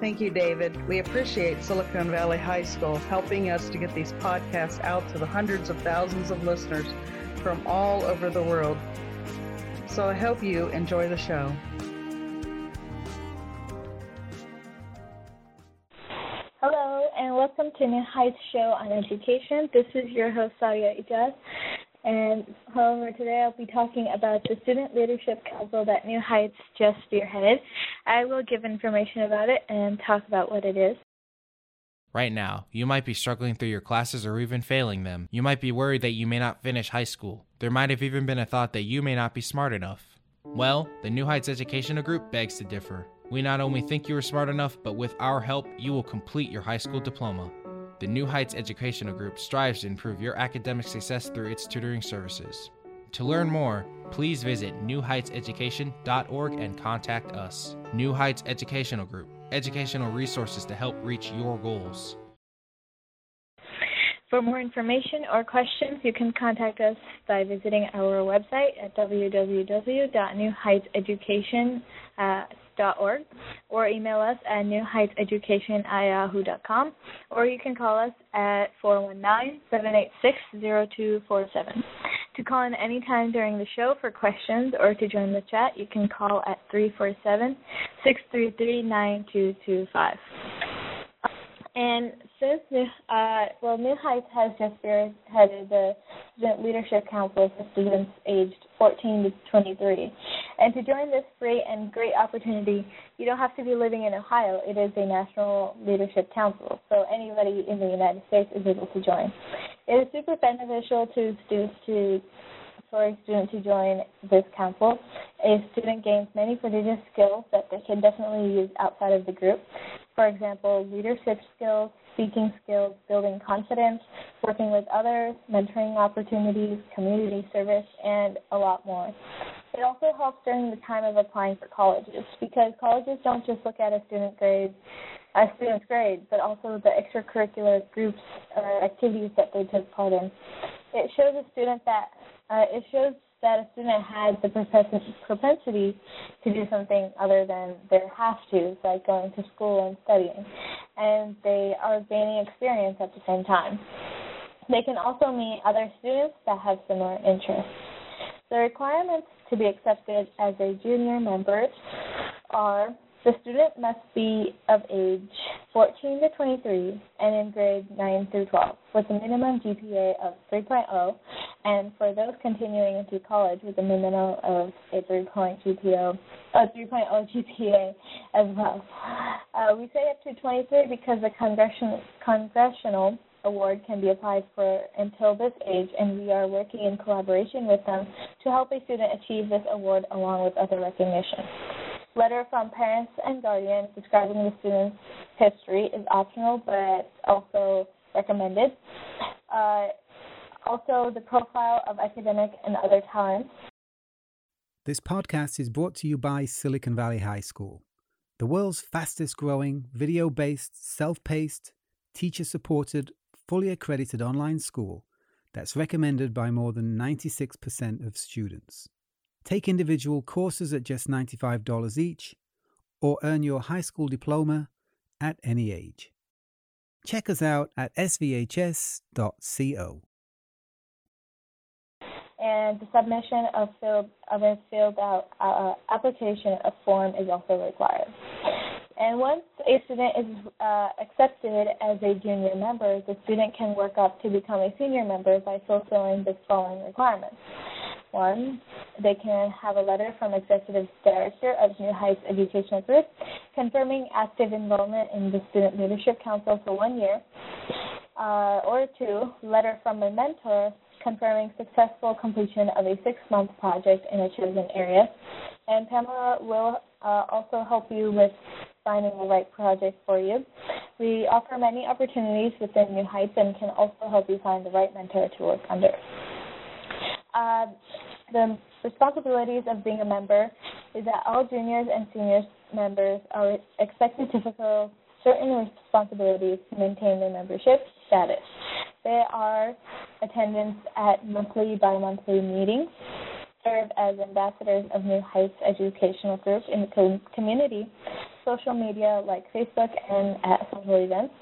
Thank you, David. We appreciate Silicon Valley High School helping us to get these podcasts out to the hundreds of thousands of listeners from all over the world. So I hope you enjoy the show. Hello, and welcome to New Heights Show on Education. This is your host, Sadia Eijaz. And however, today I'll be talking about the Student Leadership Council that New Heights just spearheaded. I will give information about it and talk about what it is. Right now, you might be struggling through your classes or even failing them. You might be worried that you may not finish high school. There might have even been a thought that you may not be smart enough. Well, the New Heights Educational Group begs to differ. We not only think you are smart enough, but with our help, you will complete your high school diploma. The New Heights Educational Group strives to improve your academic success through its tutoring services. To learn more, please visit newheightseducation.org and contact us. New Heights Educational Group, educational resources to help reach your goals. For more information or questions, you can contact us by visiting our website at www.newheightseducation.org org, or email us at newheightseducation or you can call us at 419-786-0247. To call in any time during the show for questions or to join the chat, you can call at 347-633-9225. And since New, uh, well, New Heights has just spearheaded the Student Leadership Council for students aged 14 to 23. And to join this free and great opportunity, you don't have to be living in Ohio. It is a national leadership council, so anybody in the United States is able to join. It is super beneficial to students to for a student to join this council. A student gains many prodigious skills that they can definitely use outside of the group. For example, leadership skills, speaking skills, building confidence, working with others, mentoring opportunities, community service, and a lot more. It also helps during the time of applying for colleges because colleges don't just look at a student grade a student's grade, but also the extracurricular groups or activities that they took part in. It shows a student that uh, it shows that a student has the propensity to do something other than their have to, like going to school and studying, and they are gaining experience at the same time. They can also meet other students that have similar interests. The requirements to be accepted as a junior member are the student must be of age 14 to 23 and in grade 9 through 12 with a minimum GPA of 3.0 and for those continuing into college with a minimum of a 3.0 GPA, a 3.0 GPA as well. Uh, we say up to 23 because the congressional, congressional award can be applied for until this age, and we are working in collaboration with them to help a student achieve this award along with other recognition. Letter from parents and guardians describing the student's history is optional but also recommended. Uh, also, the profile of academic and other talents. This podcast is brought to you by Silicon Valley High School, the world's fastest growing, video based, self paced, teacher supported, fully accredited online school that's recommended by more than 96% of students. Take individual courses at just $95 each, or earn your high school diploma at any age. Check us out at svhs.co. And the submission of, of a filled out uh, application of form is also required. And once a student is uh, accepted as a junior member, the student can work up to become a senior member by fulfilling the following requirements. One, they can have a letter from Executive Director of New Heights Educational Group confirming active enrollment in the Student Leadership Council for one year. Uh, or two, letter from a mentor confirming successful completion of a six-month project in a chosen area. And Pamela will uh, also help you with finding the right project for you. We offer many opportunities within New Heights and can also help you find the right mentor to work under. Uh, the responsibilities of being a member is that all juniors and seniors members are expected to fulfill certain responsibilities to maintain their membership status. They are attendance at monthly, bi-monthly meetings, serve as ambassadors of New Heights Educational Group in the community, social media like Facebook and at social events,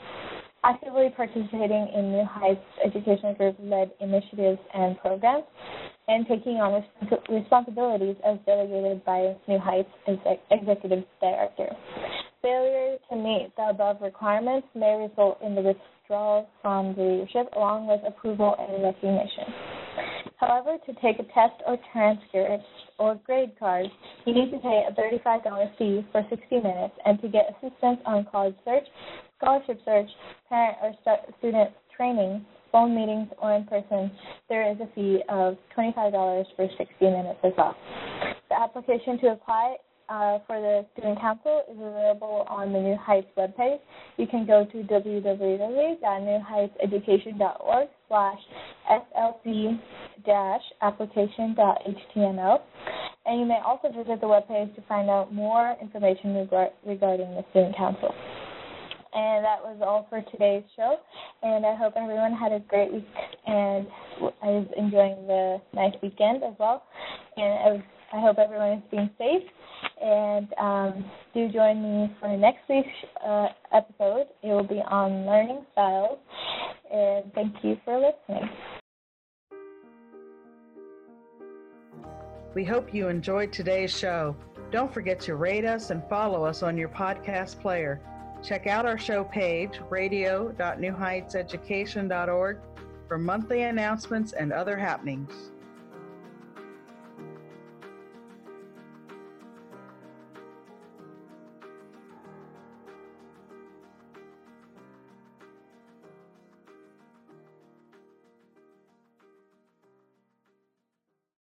actively participating in New Heights Educational Group led initiatives and programs, and taking on responsibilities as delegated by New Heights Executive Director. Failure to meet the above requirements may result in the withdrawal from the leadership along with approval and recognition. However, to take a test or transcript or grade card, you need to pay a $35 fee for 60 minutes, and to get assistance on college search, scholarship search, parent or student training, phone meetings, or in person, there is a fee of $25 for 60 minutes as well. The application to apply uh, for the Student Council is available on the New Heights webpage. You can go to www.newheightseducation.org slash slc-application.html. And you may also visit the webpage to find out more information regarding the Student Council. And that was all for today's show. And I hope everyone had a great week and is enjoying the nice weekend as well. And I hope everyone is being safe. And um, do join me for next week's uh, episode. It will be on learning styles. And thank you for listening. We hope you enjoyed today's show. Don't forget to rate us and follow us on your podcast player. Check out our show page, radio.newheightseducation.org, for monthly announcements and other happenings.